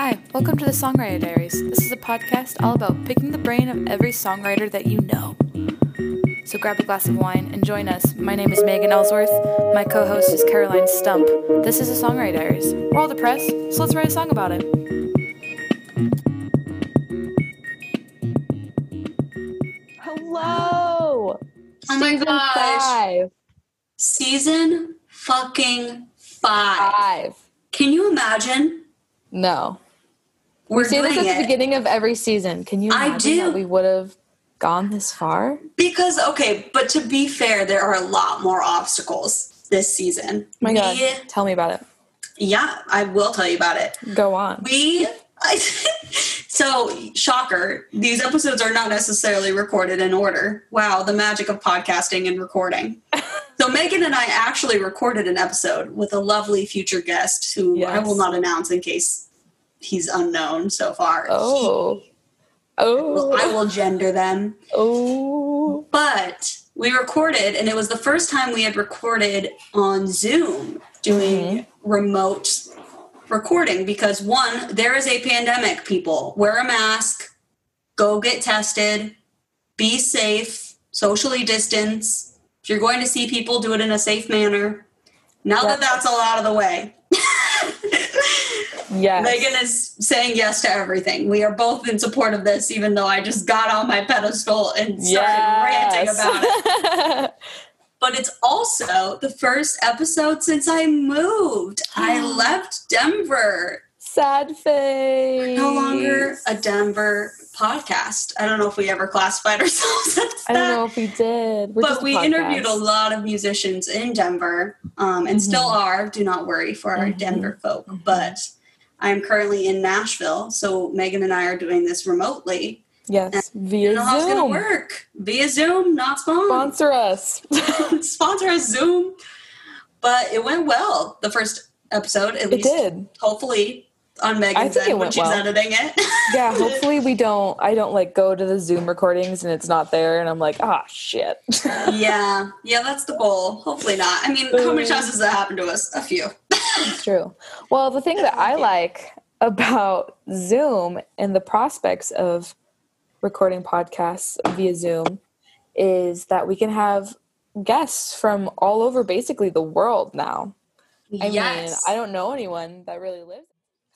Hi, welcome to the Songwriter Diaries. This is a podcast all about picking the brain of every songwriter that you know. So grab a glass of wine and join us. My name is Megan Ellsworth. My co host is Caroline Stump. This is the Songwriter Diaries. We're all depressed, so let's write a song about it. Hello! Oh my Season gosh. Five. Season fucking five. Five. Can you imagine? No. We're we say this at the beginning of every season. Can you I imagine do. that we would have gone this far? Because, okay, but to be fair, there are a lot more obstacles this season. my God. We- Tell me about it. yeah, I will tell you about it. Go on. We, I, so shocker, these episodes are not necessarily recorded in order. Wow, the magic of podcasting and recording. so Megan and I actually recorded an episode with a lovely future guest who I will not announce in case he's unknown so far. Oh. Oh. Well, I will gender them. Oh. But we recorded, and it was the first time we had recorded on Zoom doing mm-hmm. remote recording because one, there is a pandemic, people. Wear a mask, go get tested, be safe, socially distance. If you're going to see people, do it in a safe manner. Now that that's all out of the way. Yes. Megan is saying yes to everything. We are both in support of this, even though I just got on my pedestal and started ranting about it. But it's also the first episode since I moved. I left Denver. Sad face. We're No longer a Denver podcast. I don't know if we ever classified ourselves as I that. don't know if we did. We're but we podcast. interviewed a lot of musicians in Denver um, and still Mhm. are. Do not worry for our Mhm. Denver folk. Mhm. But I'm currently in Nashville, so Megan and I are doing this remotely. Yes. I Via don't know how it's going to Zoom. work via Zoom, not spawn. Sponsor us. Sponsor us Zoom. But it went well. The first episode, at it least, did. hopefully, on Megan's it end when she's well. editing it. Yeah, hopefully we don't I don't like go to the Zoom recordings and it's not there and I'm like, ah shit. yeah, yeah, that's the goal. Hopefully not. I mean, how many times has that happened to us? A few. It's true. Well, the thing that I like about Zoom and the prospects of recording podcasts via Zoom is that we can have guests from all over basically the world now. I mean, I don't know anyone that really lives.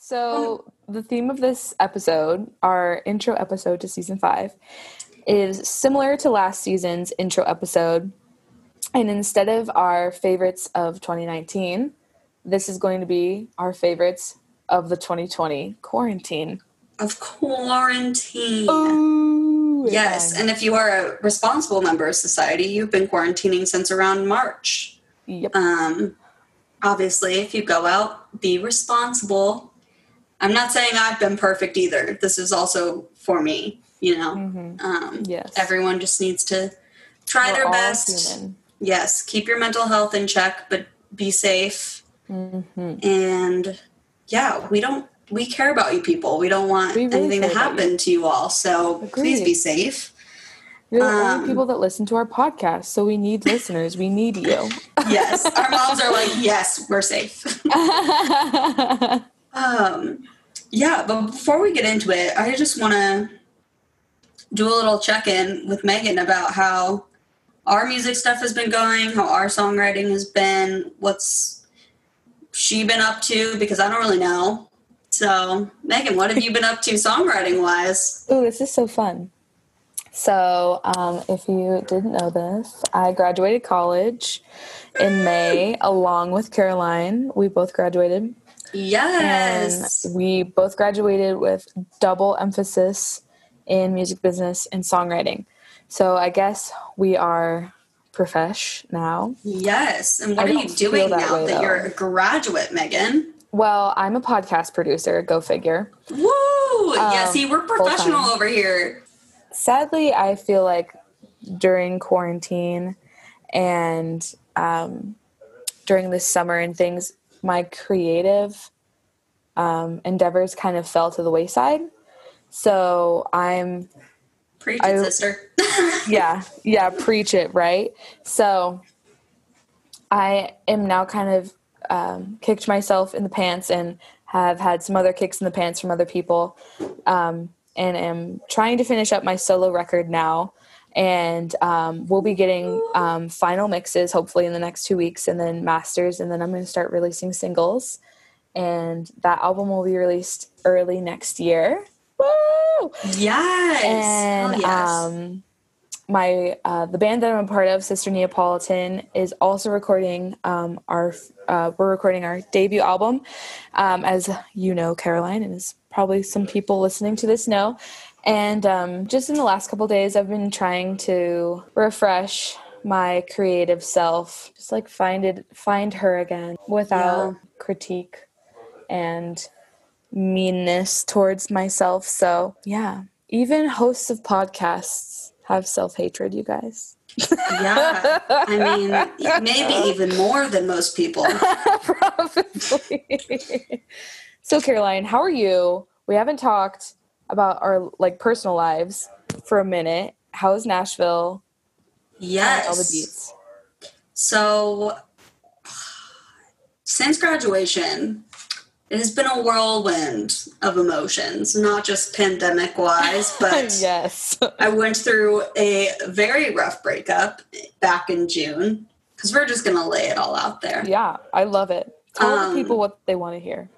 So, the theme of this episode, our intro episode to season five, is similar to last season's intro episode. And instead of our favorites of 2019, this is going to be our favorites of the 2020 quarantine. of quarantine. Ooh, Yes, and if you are a responsible member of society, you've been quarantining since around March. Yep. Um, obviously, if you go out, be responsible. I'm not saying I've been perfect either. This is also for me, you know. Mhm. Um, Yes. Everyone just needs to try We're their best. human. Yes, keep your mental health in check, but be safe. Mhm. And yeah, we don't. We care about you people. We don't want We really anything to happen to you all. So please be safe. You're the Um, only people that listen to our podcast, so we need listeners. We need you. Yes, our moms are like, yes, we're safe. Yeah, but before we get into it, I just want to do a little check in with Megan about how our music stuff has been going, how our songwriting has been, what's she been up to, because I don't really know. So, Megan, what have you been up to songwriting wise? Ooh, this is so fun. So, um, if you didn't know this, I graduated college in May along with Caroline. We both graduated. Yes. And we both graduated with double emphasis in music business and songwriting. So, I guess we are profesh now. Yes. And I what are you doing that now way, that though. you're a graduate, Megan? Well, I'm a podcast producer, go figure. Woo! yeah, Um, see, we're professional full-time. over here. sadly i feel like during quarantine and um, during the summer and things my creative um, endeavors kind of fell to the wayside so i'm Preach it, I- sister. yeah yeah preach it right so i am now kind of um, kicked myself in the pants and have had some other kicks in the pants from other people, um, and am trying to finish up my solo record now. And um, we'll be getting um, final mixes hopefully in the next two weeks, and then masters, and then I'm going to start releasing singles. And that album will be released early next year. Woo! Yes. and Hell yes. um, my uh, the band that I'm a part of, Sister Neapolitan, is also recording um, our uh, we're recording our debut album, um, as you know, Caroline, and as probably some people listening to this know. And um, just in the last couple days, I've been trying to refresh my creative self, just like find it, find her again without Yeah. critique and meanness towards myself. So, yeah, even hosts of podcasts have self hatred, you guys. yeah. I mean, maybe even more than most people. Probably. so, Caroline, how are you? We haven't talked about our like personal lives for a minute. How's Nashville? Yes. All the beats. So, since graduation, it has been a whirlwind of emotions, not just pandemic wise, but yes. I went through a very rough breakup back in June because we're just going to lay it all out there. Yeah, I love it. Tell Um, the people what they want to hear.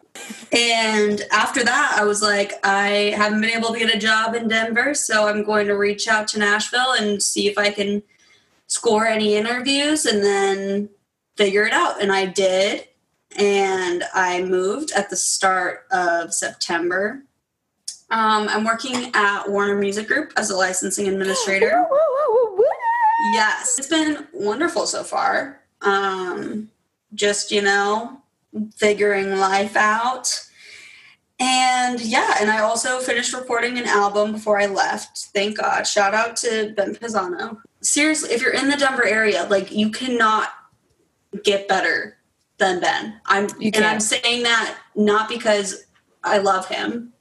And after that, I was like, I haven't been able to get a job in Denver, so I'm going to reach out to Nashville and see if I can score any interviews and then figure it out. And I did. And I moved at the start of September. Um, I'm working at Warner Music Group as a licensing administrator. Yes, it's been wonderful so far. Um, just, you know, figuring life out. And yeah, and I also finished recording an album before I left. Thank God. Shout out to Ben Pisano. Seriously, if you're in the Denver area, like you cannot get better than Ben. I'm You and I'm saying that not because I love him.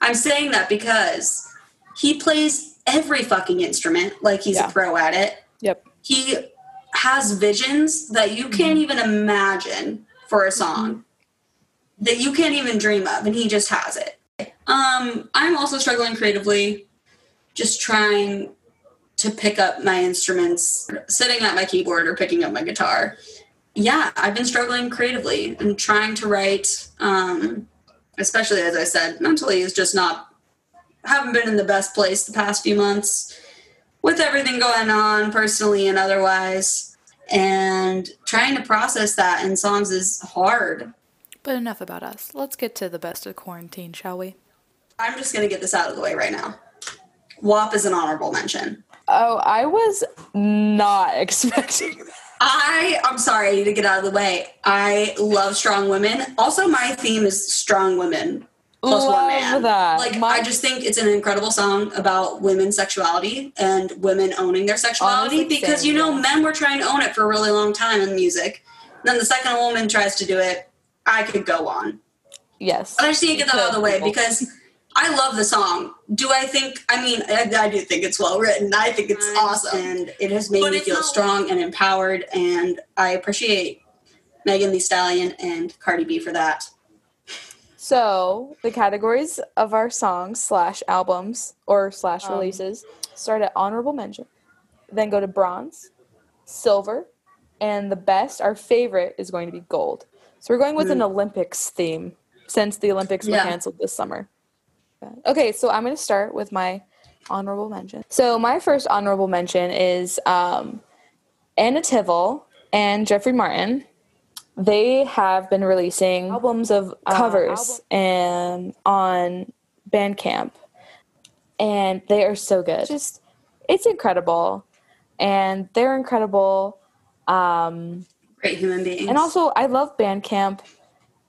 I'm saying that because he plays every fucking instrument like he's Yeah. a pro at it Yep. he has visions that you can't mm-hmm. even imagine for a song that you can't even dream of and he just has it. Um i'm also struggling creatively just trying to pick up my instruments sitting at my keyboard or picking up my guitar. Yeah i've been struggling creatively and trying to write um especially as i said mentally is just not haven't been in the best place the past few months. With everything going on personally and otherwise and trying to process that in songs is hard But enough about us. Let's get to the best of quarantine, shall we? i'm just going to get this out of the way right now wap is an honorable mention Oh, I was not expecting that. i i'm sorry i need to get out of the way i love strong women also my theme is strong women plus one Love man that. like My- i just think it's an incredible song about women's sexuality and women owning their sexuality Honestly, because you know men were trying to own it for a really long time in music then the second a woman tries to do it i could go on Yes. But I just need to get that out of the way because I love the song. Do I think? I mean, I, I do think it's well written. I think it's awesome, and it has made But me feel not- strong and empowered. And I appreciate Megan Thee Stallion and Cardi B for that. So the categories of our songs slash albums or slash Um, releases start at honorable mention, then go to bronze, silver, and the best, our favorite, is going to be gold. So we're going with an Olympics theme since the Olympics were Yeah. canceled this summer. Okay, so I'm going to start with my honorable mention. So my first honorable mention is um, Anna Tivel and Jeffrey Martin they have been releasing albums of covers and on Bandcamp, and they are so good. Just it's incredible, and they're incredible. Um, Great human beings. and also, I love Bandcamp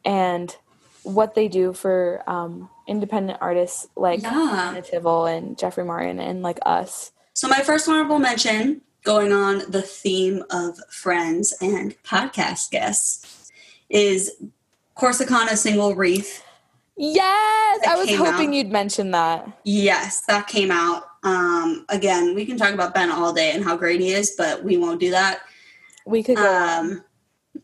and what they do for um, independent artists like Yeah. Tivel and Jeffrey Martin and like us. So my first honorable mention, going on the theme of friends and podcast guests, is Corsicana single Wreath. Yes, I was hoping out. you'd mention that. Yes, that came out. Um, again, we can talk about Ben all day and how great he is, but we won't do that. We could. Um,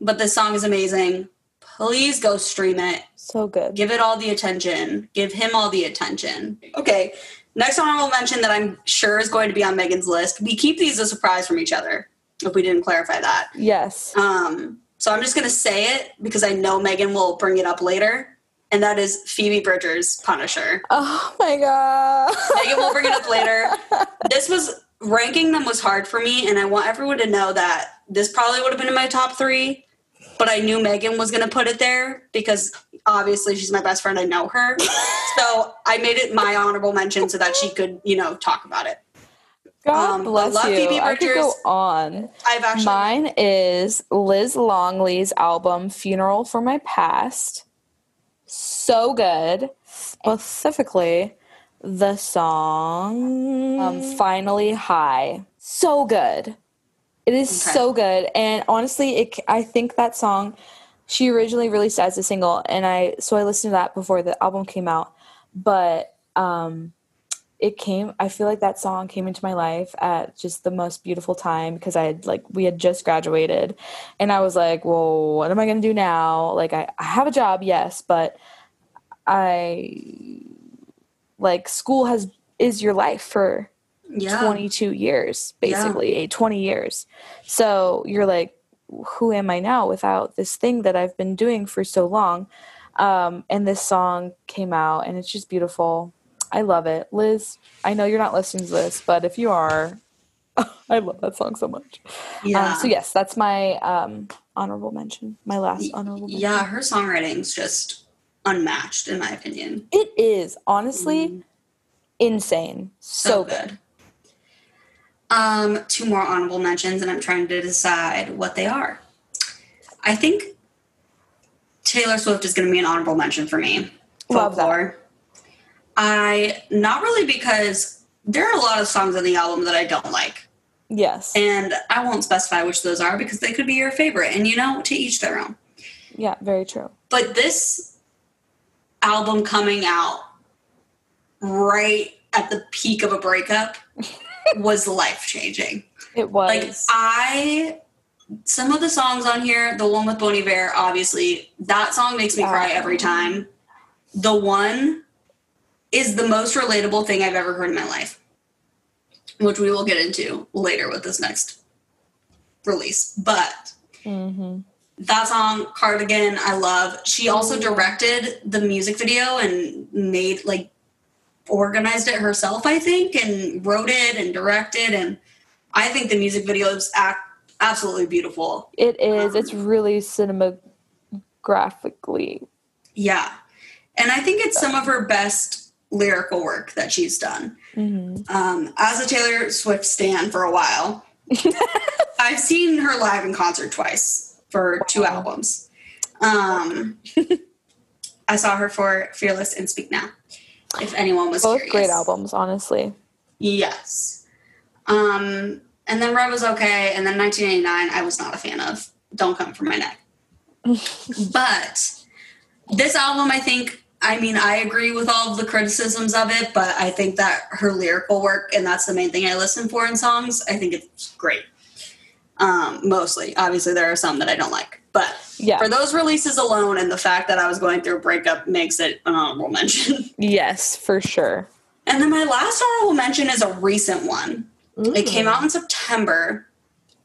but this song is amazing. Please go stream it. So good. Give it all the attention. Give him all the attention. Okay. Next honorable mention that I'm sure is going to be on Megan's list. We keep these a surprise from each other. If we didn't clarify that. Yes. Um, so I'm just going to say it because I know Megan will bring it up later. And that is Phoebe Bridgers' Punisher. Oh my god. Megan will bring it up later. This was ranking them was hard for me, and I want everyone to know that this probably would have been in my top three, but I knew Megan was going to put it there because obviously she's my best friend. I know her, so I made it my honorable mention so that she could, you know, talk about it. God Um, I bless love you. Phoebe I could go on. I've actually Mine is Liz Longley's album Funeral for My Past. So good. Specifically, the song um, Finally High. So good. It is Okay. so good. And honestly, it, I think that song she originally released as a single and I so I listened to that before the album came out. But um it came i feel like that song came into my life at just the most beautiful time because i had like we had just graduated. And i was like well what am i going to do now? Like I, I have a job yes but i like school has is your life for yeah, 22 years basically eh, 20 years. So you're like who am i now without this thing that i've been doing for so long um, and this song came out and it's just beautiful i love it liz i know you're not listening to this but if you are i love that song so much yeah. um, so yes that's my um, honorable mention my last honorable mention. yeah, her songwriting's just unmatched in my opinion. it is honestly insane so, good. Um, two more honorable mentions, and I'm trying to decide what they are. I think Taylor Swift is going to be an honorable mention for me. Love that. I not really because there are a lot of songs on the album that I don't like, yes and I won't specify which those are because they could be your favorite, and you know, to each their own. yeah very true But this album coming out right at the peak of a breakup was life changing. it was Like I some of the songs on here, the one with Bon Iver, obviously, that song makes me cry every time. The one is the most relatable thing I've ever heard in my life, which we will get into later with this next release. But hmm that song cardigan i love she also directed the music video and made like organized it herself i think and wrote it and directed and i think the music video is absolutely beautiful It is. It's really cinematographically. yeah and i think it's some of her best lyrical work that she's done Mhm. um, as a taylor swift stan for a while i've seen her live in concert twice for two albums um, i saw her for fearless and speak now if anyone was Both curious. great albums, honestly. yes. Um, and then red was okay and then 1989 i was not a fan of. Don't come for my neck. But this album i think i mean i agree with all of the criticisms of it but i think that her lyrical work and that's the main thing i listen for in songs i think it's great. Um, mostly. Obviously there are some that i don't like but Yeah. for those releases alone and the fact that i was going through a breakup makes it an honorable mention Yes, for sure. and then my last honorable mention is a recent one it came out in September,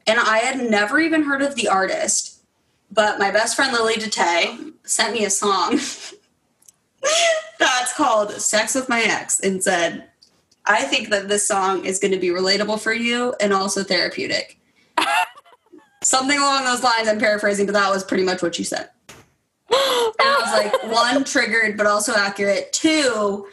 and I had never even heard of the artist. But my best friend Lily Detay sent me a song that's called Sex with My Ex and said, I think that this song is going to be relatable for you and also therapeutic. Something along those lines, I'm paraphrasing, but that was pretty much what you said. And I was like, one, triggered, but also accurate. Two,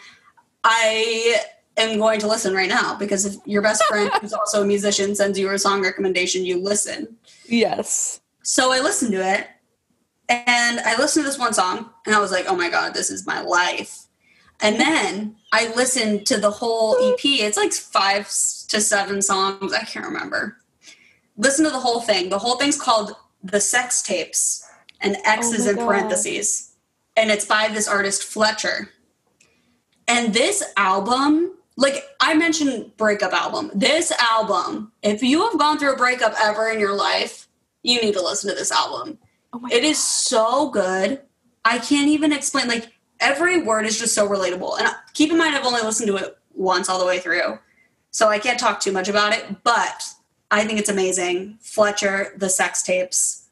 I am going to listen right now because if your best friend, who's also a musician, sends you a song recommendation, you listen. Yes. So I listened to it and I listened to this one song and I was like, oh my God, this is my life. And then I listened to the whole EP. It's like five to seven songs. I can't remember. Listen to the whole thing. The whole thing's called The Sex Tapes and X Oh is in God. parentheses. And it's by this artist, Fletcher. And this album, like I mentioned breakup album. This album, if you have gone through a breakup ever in your life, you need to listen to this album. Oh It is so good. I can't even explain. Like every word is just so relatable. And keep in mind, I've only listened to it once all the way through, so I can't talk too much about it. But I think it's amazing. Fletcher, the sex tapes.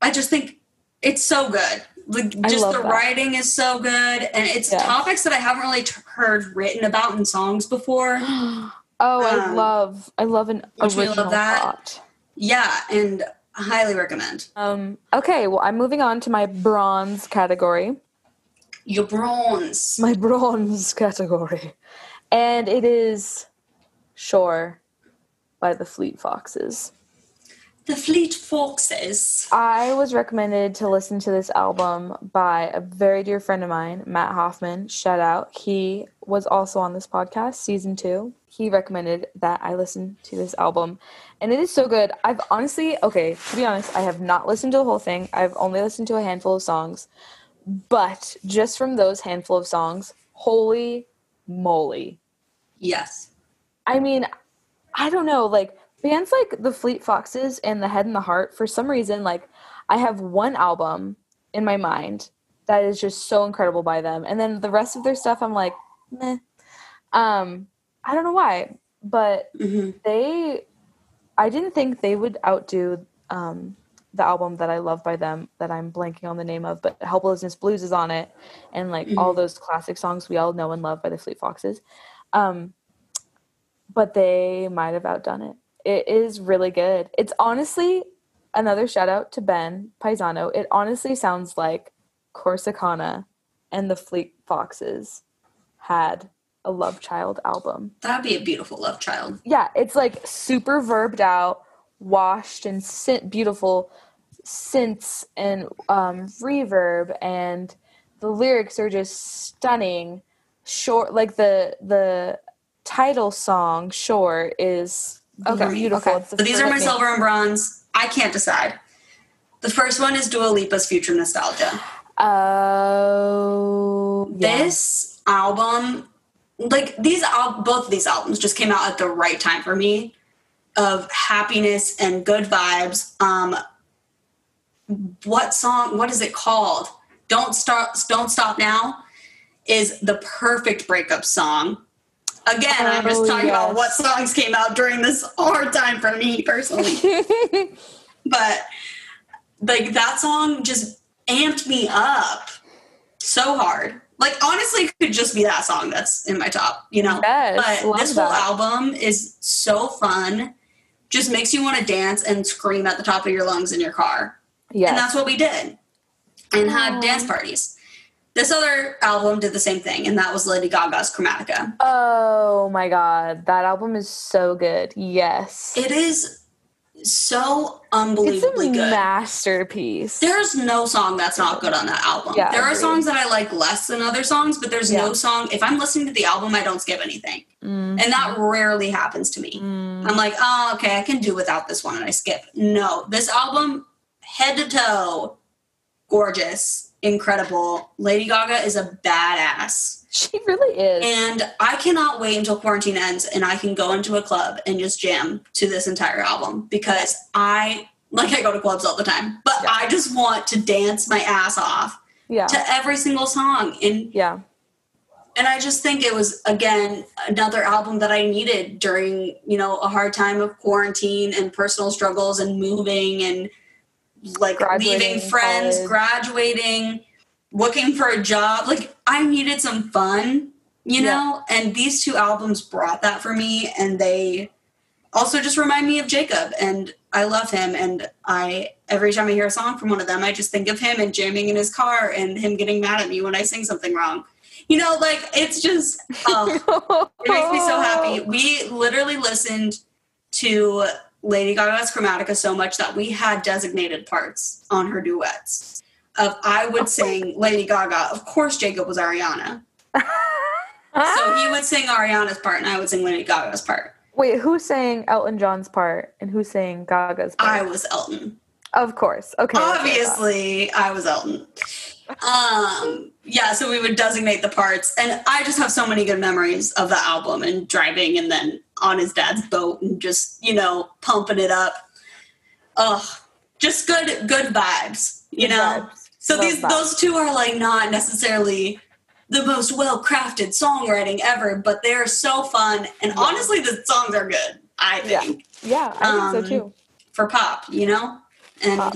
I just think it's so good. Like I just the that. writing is so good, and it's Yeah. topics that I haven't really t- heard written about in songs before. oh, I Um, love I love an don't love that? thought. Yeah, and I highly recommend. Um, okay, well, I'm moving on to my bronze category. Your bronze. My bronze category. And it is Shore by the Fleet Foxes. The Fleet Foxes. I was recommended to listen to this album by a very dear friend of mine, Matt Hoffman. Shout out. He was also on this podcast, season two. He recommended that I listen to this album. And it is so good. I've honestly, okay, to be honest, I have not listened to the whole thing. I've only listened to a handful of songs. But just from those handful of songs, holy moly. Yes. I mean, I don't know, like bands like the Fleet Foxes and the Head and the Heart, for some reason, like I have one album in my mind that is just so incredible by them. And then the rest of their stuff I'm like, meh. Um, I don't know why, but hmm they I didn't think they would outdo um the album that I love by them that I'm blanking on the name of, but Helplessness Blues is on it and like all those classic songs we all know and love by the Fleet Foxes. Um but they might have outdone it. It is really good. It's honestly another shout out to Ben Paisano. It honestly sounds like Corsicana and the Fleet Foxes had a Love Child album That'd be a beautiful love child. yeah, it's like super verbed out, washed and synth, beautiful synths and um, reverb, and the lyrics are just stunning. Short, like the the title song, Shore, is Okay, beautiful. okay. It's the So these are my perfect- silver and bronze. I can't decide. The first one is Dua Lipa's Future Nostalgia. Oh, yeah. This album, like these, al- both of these albums just came out at the right time for me of happiness and good vibes. Um, what song? What is it called? Don't stop! Don't stop now is the perfect breakup song. Again, I'm just Oh, talking about what songs came out during this hard time for me personally. but like that song just amped me up so hard. Like honestly, it could just be that song that's in my top, you know. Yes, but this whole that. album is so fun. Just makes you want to dance and scream at the top of your lungs in your car. yes. And that's what we did. And had dance parties. This other album did the same thing, and that was Lady Gaga's Chromatica. oh my god, that album is so good. Yes, It is so it's a unbelievably good. masterpiece. There's no song that's not good on that album. Yeah, there are songs that I like less than other songs, but there's Yeah. no song. If I'm listening to the album, I don't skip anything. Mm. And that rarely happens to me. Mm. I'm like, oh, okay, I can do without this one, and I skip. No, this album, head to toe, gorgeous, incredible. Lady Gaga is a badass. She really is. And I cannot wait until quarantine ends and I can go into a club and just jam to this entire album because I like I go to clubs all the time, but Yeah. I just want to dance my ass off yeah. to every single song and yeah. and I just think it was again another album that I needed during, you know, a hard time of quarantine and personal struggles and moving and like leaving friends, college. graduating, looking for a job. Like I needed some fun, you Yeah. know, and these two albums brought that for me and they also just remind me of Jacob and I love him and I every time I hear a song from one of them I just think of him and jamming in his car and him getting mad at me when I sing something wrong. You know, like it's just oh, it makes me so happy. We literally listened to Lady Gaga's Chromatica so much that we had designated parts on her duets. Of I would sing Lady Gaga. Of course, Jacob was Ariana, so he would sing Ariana's part, and I would sing Lady Gaga's part. Wait, who's saying Elton John's part and who's saying Gaga's I was Elton. of course. Okay. that's what I thought. Obviously, I was Elton. Um, yeah, so we would designate the parts, and I just have so many good memories of the album and driving, and then on his dad's boat and just you know pumping it up. Ugh, just good, good vibes, you Good know. vibes. So Love these that. those two are like not necessarily the most well crafted songwriting ever, but they're so fun. And Yeah. honestly, the songs are good. I think Yeah, I Um, think so too. for pop, you know. And Pop.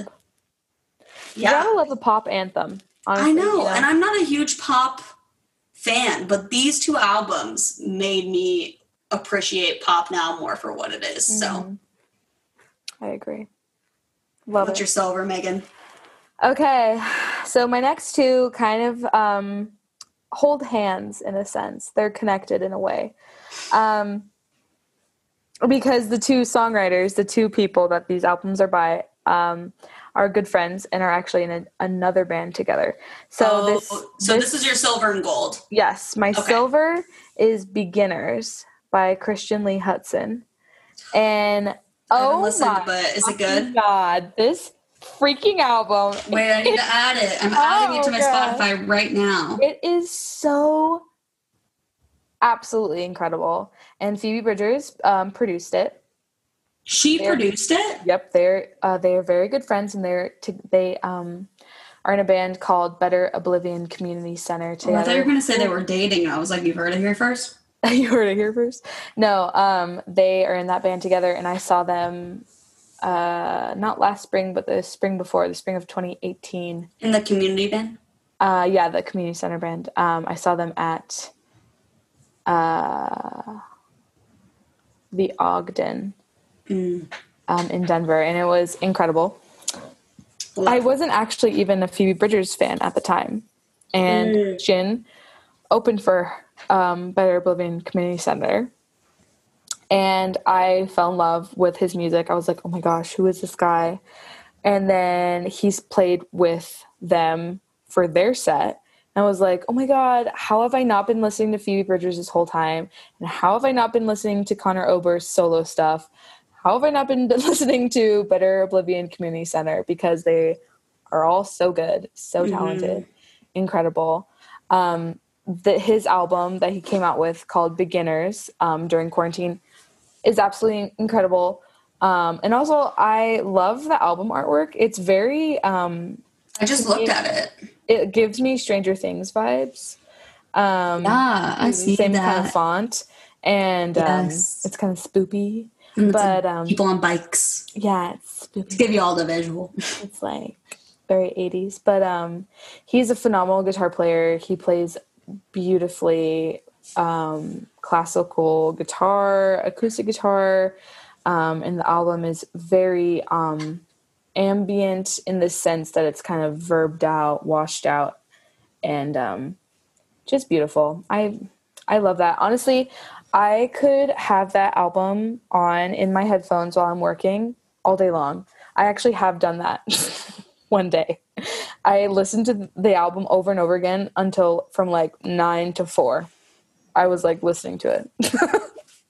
You gotta love a pop anthem. Honestly, I know. you And I'm not a huge pop fan, but these two albums made me appreciate pop now more for what it is. So, Mhm. I agree. Love what's it. your silver, Megan? Okay, so my next two kind of um, hold hands in a sense. They're connected in a way. Um, because the two songwriters, the two people that these albums are by, um, are good friends and are actually in a, another band together. So Oh, this, so this, is your silver and gold. yes, my Okay. silver is "Beginners" by Christian Lee Hutson, and oh listened, my but is it good? god, this freaking album! Wait, I need to add it. I'm adding it to my Oh, God. Spotify right now. It is so absolutely incredible. And Phoebe Bridgers um, produced it. She They're- produced it. Yep, they're uh, they are very good friends, and they're to, they um, are in a band called Better Oblivion Community Center Oh, I together. thought you were going to say they were dating. and I was like, you've heard it here first. you heard it here first. No, um, they are in that band together, and I saw them uh, not last spring, but the spring before, the spring of 2018. In the community band. Uh, yeah, the community center band. Um, I saw them at uh, the Ogden Mm. um, in Denver, and it was incredible. I wasn't actually even a Phoebe Bridgers fan at the time, and Mm. Jin opened for um, Better Oblivion Community Center, and I fell in love with his music. I was like, "Oh my gosh, who is this guy?" And then he's played with them for their set. And I was like, "Oh my god, how have I not been listening to Phoebe Bridgers this whole time? And how have I not been listening to Conor Oberst's solo stuff? How have I not been listening to Better Oblivion Community Center because they are all so good, so Mhm. talented, incredible. Um, the, his album that he came out with called Beginners um, during quarantine is absolutely incredible. Um, and also, I love the album artwork. It's very, um, I just looked at it. it gives me Stranger Things vibes. Um, Yeah, I see same that. kind of font, and um, it's kind of spoopy. But, um, people on bikes. Yeah, it's To give you all the visual. It's like very 80s. But um, he's a phenomenal guitar player. He plays beautifully um, classical guitar, acoustic guitar, um, and the album is very um, ambient in the sense that it's kind of verbed out, washed out, and um, just beautiful. I I love that. Honestly, I could have that album on in my headphones while I'm working all day long. I actually have done that one day. I listened to the album over and over again until from like nine to four. I was like listening to it.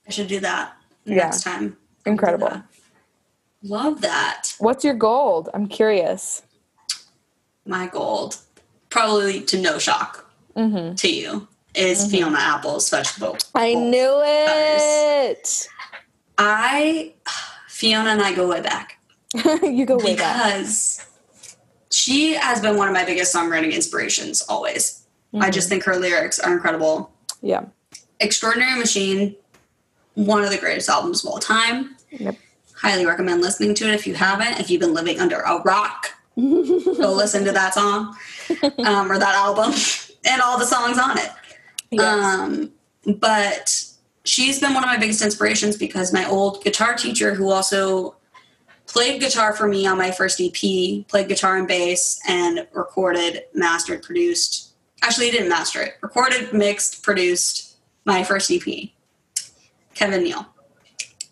I should do that Yeah. next time. Incredible. that. Love that. What's your gold? I'm curious. My gold, probably to no shock hmm to you, is Fiona Apple's vegetable. I knew it. I Fiona and I go way back you go way back. because she has been one of my biggest songwriting inspirations always. I Mm-hmm. just think her lyrics are incredible. Yeah. Extraordinary Machine, one of the greatest albums of all time. Yep. Highly recommend listening to it if you haven't. If you've been living under a rock, go listen to that song um, or that album and all the songs on it. Yes. Um, but she's been one of my biggest inspirations because my old guitar teacher, who also played guitar for me on my first EP, played guitar and bass, and recorded, mastered, produced. Actually, he didn't master it. Recorded, mixed, produced my first EP. Kevin Neal.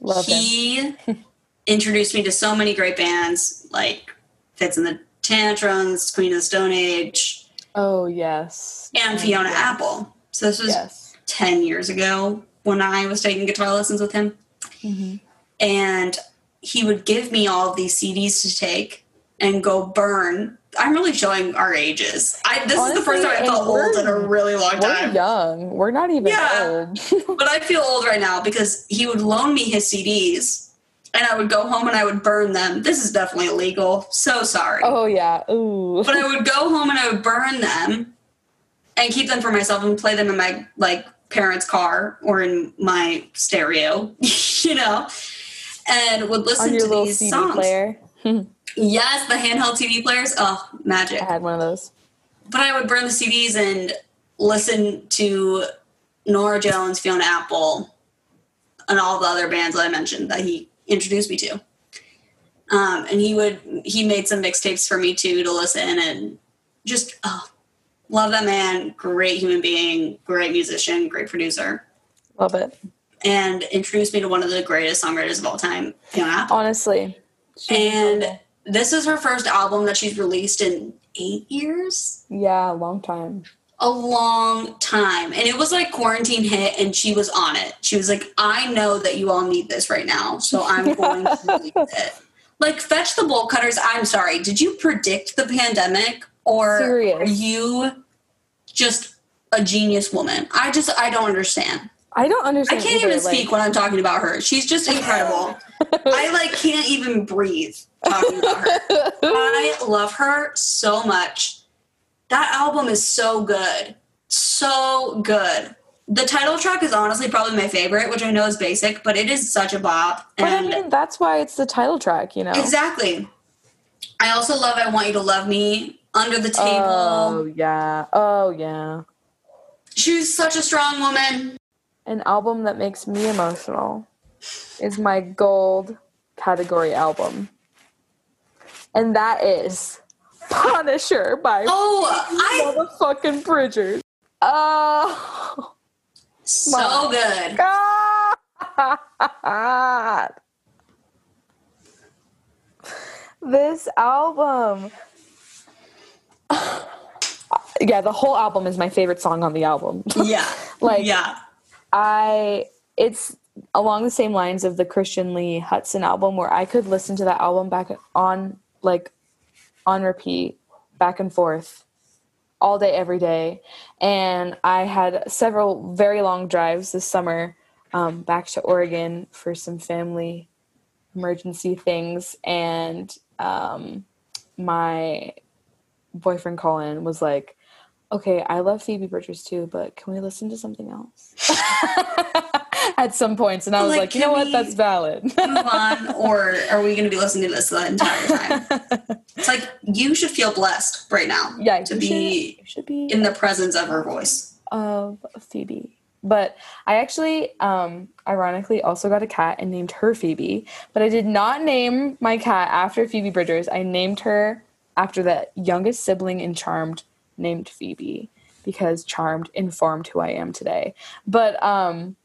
Love he introduced me to so many great bands like Fitz and the Tantrums, Queen of the Stone Age, Oh yes. and Fiona yes. Apple. So this was Yes. 10 years ago when I was taking guitar lessons with him. hmm And he would give me all of these CDs to take and go burn. I'm really showing our ages. I, this is the first time I felt old in a really long time. We're young. We're not even Yeah. old. But I feel old right now because he would loan me his CDs and I would go home and I would burn them. This is definitely illegal. So sorry. Oh yeah. Ooh. But I would go home and I would burn them and keep them for myself and play them in my like parents' car or in my stereo, you know, and would listen to these CD songs. player. Yes, the handheld TV players. Oh, magic. I had one of those. But I would burn the CDs and listen to Norah Jones, Fiona Apple, and all the other bands that I mentioned that he introduced me to. Um, and he would he made some mixtapes for me too to listen and just oh, love that man. Great human being, great musician, great producer, Love it. and introduced me to one of the greatest songwriters of all time, Fiona Apple. Honestly. And this is her first album that she's released in eight years. yeah, a long time. a long time and it was like quarantine hit and she was on it she was like i know that you all need this right now so i'm going to release it like fetch the bolt cutters i'm sorry did you predict the pandemic or Serious. are you just a genius woman i just i don't understand I don't understand. i can't either, even speak like- when i'm talking about her she's just incredible i like can't even breathe talking about her I love her so much. That album is so good. So good. The title track is honestly probably my favorite, which I know is basic, but it is such a bop. But I And mean, that's why it's the title track, you know. exactly. I also love I Want You to Love Me, Under the Table. Oh yeah. Oh yeah. She's such a strong woman. An album that makes me emotional is my gold category album. And that is Punisher by Oh, I motherfucking Bridgers. Oh so good. God. This album. yeah, the whole album is my favorite song on the album. Yeah. Like- yeah. I it's along the same lines of the Christian Lee Hutson album where I could listen to that album back on like on repeat back and forth all day every day and I had several very long drives this summer um, back to Oregon for some family emergency things and um, my boyfriend Colin was like okay, I love Phoebe Bridgers too, but can we listen to something else? At some points, and I was Like, like, you know what, that's valid. Move on, or are we going to be listening to this the entire time? It's like you should feel blessed right now yeah, to you be should, should be in the presence of her voice. of Phoebe. But I actually, um, ironically, also got a cat and named her Phoebe. But I did not name my cat after Phoebe Bridgers. I named her after the youngest sibling in Charmed, named Phoebe, because Charmed informed who I am today. But um,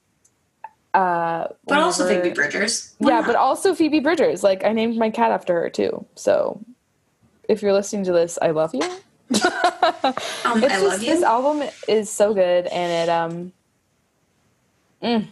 uh, But also Phoebe Bridgers. Why yeah, not? but also Phoebe Bridgers. Like I named my cat after her too. So if you're listening to this, I love you. um, It's I just, love This album is so good, and it um, mm,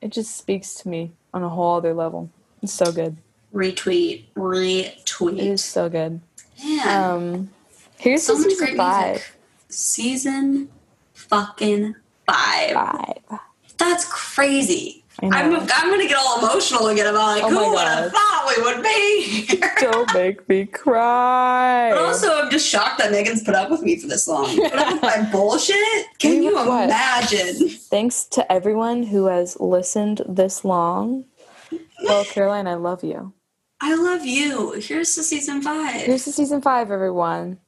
it just speaks to me on a whole other level. It's so good. Retweet, retweet. is so good. Man, Um, here's so much season great five. music. Season fucking five. Five. That's crazy. I'm, I'm gonna get all emotional again about like Oh who would have thought we would be here. Don't make me cry. But also, I'm just shocked that Megan's put up with me for this long. Put up with my bullshit? Can We you what? imagine? Thanks to everyone who has listened this long. Well, Caroline, I love you. I love you. Here's the season five. Here's the season five, everyone.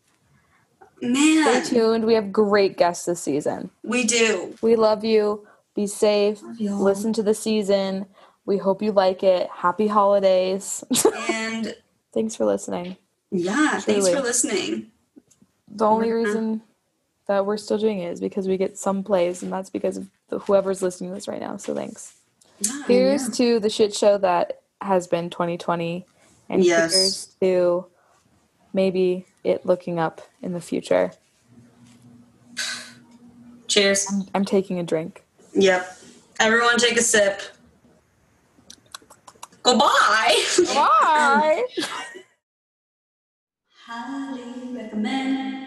Man. Stay tuned. We have great guests this season. we do. We love you. Be safe. Listen to the season. We hope you like it. Happy holidays. And Thanks for listening. yeah, thanks for listening. The only reason that we're still doing it is because we get some plays, and that's because of the, whoever's listening to this right now. So thanks. Yeah, Here's yeah. to the shit show that has been 2020, and Yes. here's to maybe it looking up in the future. Cheers. I'm taking a drink. Yep. Everyone take a sip. Goodbye. Bye. Highly recommend.